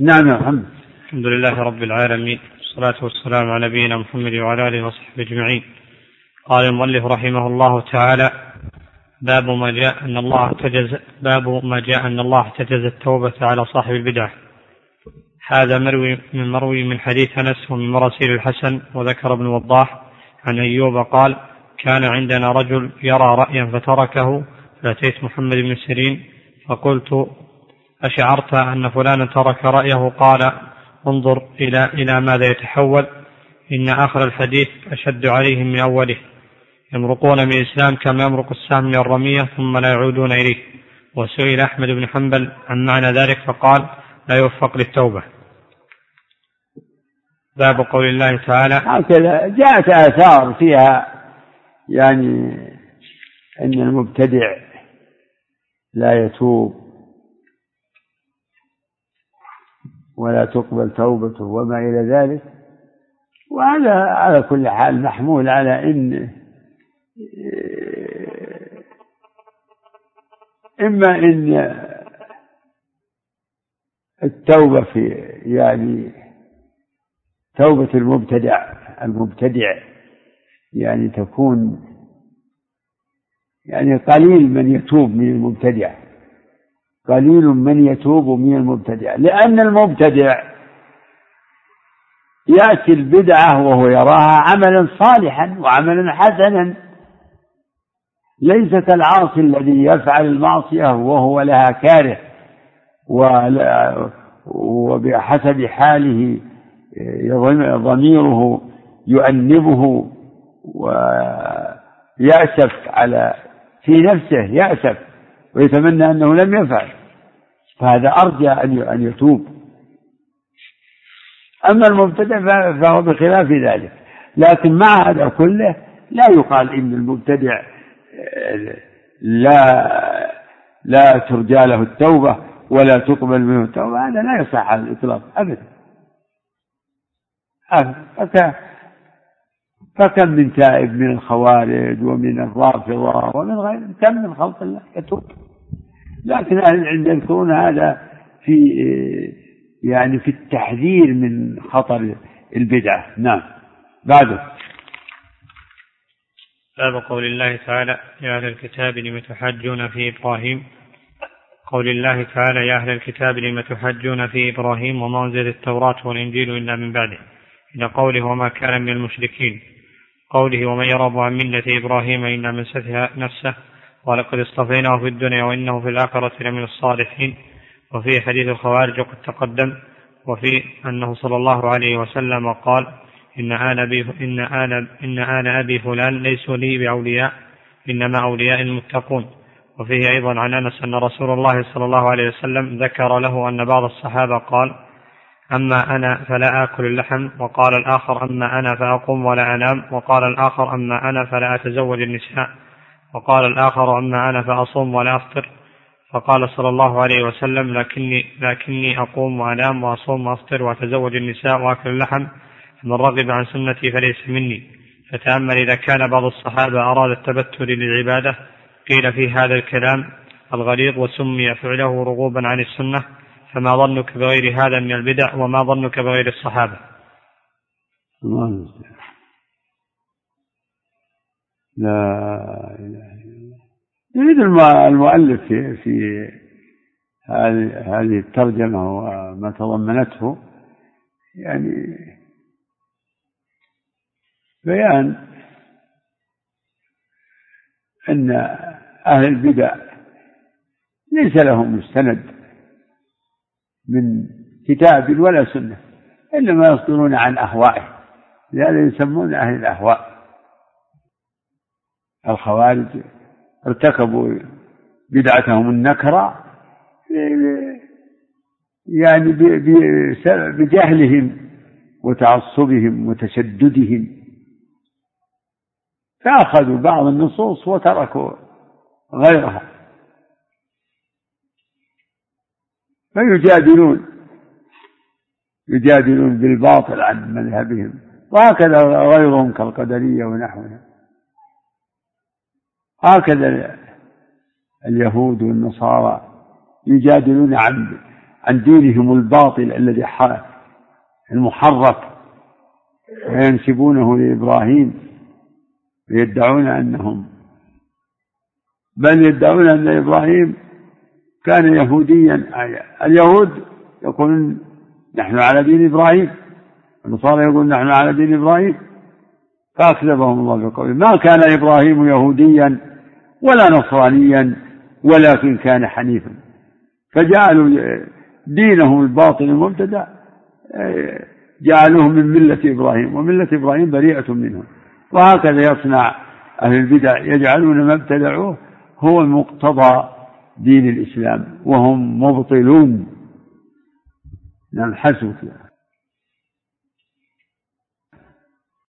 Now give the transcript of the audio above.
نعم يا محمد. الحمد لله رب العالمين والصلاة والسلام على نبينا محمد وعلى آله وصحبه أجمعين. قال المؤلف رحمه الله تعالى باب ما جاء أن الله احتجز باب ما جاء أن الله احتجز التوبة على صاحب البدعة هذا مروي من مروي من حديث أنس ومن مراسيل الحسن وذكر ابن وضاح عن أيوب قال كان عندنا رجل يرى رأيا فتركه فأتيت محمد بن سيرين فقلت أشعرت أن فلانا ترك رأيه قال انظر إلى إلى ماذا يتحول إن آخر الحديث أشد عليهم من أوله. يمرقون من الإسلام كما يمرق السهم من الرمية ثم لا يعودون إليه. وسئل أحمد بن حنبل عن معنى ذلك فقال لا يوفق للتوبة. باب قول الله تعالى هكذا جاءت آثار فيها يعني أن المبتدع لا يتوب. ولا تقبل توبته وما إلى ذلك. وهذا على كل حال محمول على أن إما أن التوبة في يعني توبة المبتدع المبتدع يعني تكون يعني قليل من يتوب من المبتدع. قليل من يتوب من المبتدع. لأن المبتدع يأتي البدعة وهو يراها عملا صالحا وعملا حسنا. ليس كالعاصي الذي يفعل المعصية وهو لها كاره وبحسب حاله ضميره يؤنبه ويأسف على في نفسه يأسف ويتمنى أنه لم يفعل. فهذا أرجى أن يتوب. أما المبتدع فهو بخلاف ذلك. لكن مع هذا كله لا يقال إن المبتدع لا لا ترجى له التوبة ولا تقبل منه التوبة. هذا لا يصح على الإطلاق أبدا. أبدا. فكم من تائب من الخوارج ومن الرافضة ومن غيرهم؟ كم من خلق الله يتوب. لكن أهل العلم يذكرون هذا في يعني في التحذير من خطر البدعة. نعم. بعده. باب قول الله تعالى يا أهل الكتاب لم تحجون في إبراهيم؟ قول الله تعالى يا أهل الكتاب لم تحجون في إبراهيم وما أنزل التوراة والإنجيل إلا من بعده إلى قوله وما كان من المشركين. قوله ومن يرغب عن ملة إبراهيم إلا من سفه نفسه. ولقد اصطفيناه في الدنيا وإنه في الآخرة لمن الصالحين. وفي حديث الخوارج وقد تقدم وفي أنه صلى الله عليه وسلم قال إن آل أبي إن آل إن آل أبي فلان ليسوا لي بأولياء إنما أولياء المتقون. وفيه أيضا عن أنس أن رسول الله صلى الله عليه وسلم ذكر له أن بعض الصحابة قال أما أنا فلا آكل اللحم وقال الآخر أما أنا فأقوم ولا أنام وقال الآخر أما أنا فلا أتزوج النساء. وقال الآخر أما أنا فأصوم ولا أفطر. فقال صلى الله عليه وسلم لكني لكني أقوم وأنام وأصوم وأفطر وأتزوج النساء وأكل اللحم من رغب عن سنتي فليس مني. فتأمل إذا كان بعض الصحابة أراد التبتل للعبادة قيل في هذا الكلام الغليظ وسمي فعله رغوبا عن السنة فما ظنك بغير هذا من البدع وما ظنك بغير الصحابة. الله لا يريد المؤلف في في هذه الترجمة وما تضمنته يعني بيان أن أهل البدع ليس لهم مستند من كتاب ولا سنة إنما يصدرون عن أهوائهم لهذا يسمون أهل الأهواء. الخوارج ارتكبوا بدعتهم النكرة يعني بجهلهم وتعصبهم وتشددهم. فأخذوا بعض النصوص وتركوا غيرها. فيجادلون يجادلون بالباطل عن مذهبهم. وهكذا غيرهم كالقدرية ونحوها هكذا اليهود والنصارى يجادلون عن عن دينهم الباطل الذي المحرف وينسبونه لإبراهيم ويدعون أنهم بل يدعون أن إبراهيم كان يهوديا اليهود يقولون نحن على دين إبراهيم النصارى يقولون نحن على دين إبراهيم. فأكذبهم الله بقوله ما كان إبراهيم يهوديا ولا نصرانيا ولكن كان حنيفا. فجعلوا دينهم الباطل المبتدع جعلوه من ملة إبراهيم وملة إبراهيم بريئة منهم. وهكذا يصنع أهل البدع يجعلون ما ابتدعوه هو مقتضى دين الإسلام وهم مبطلون. نعم حسبك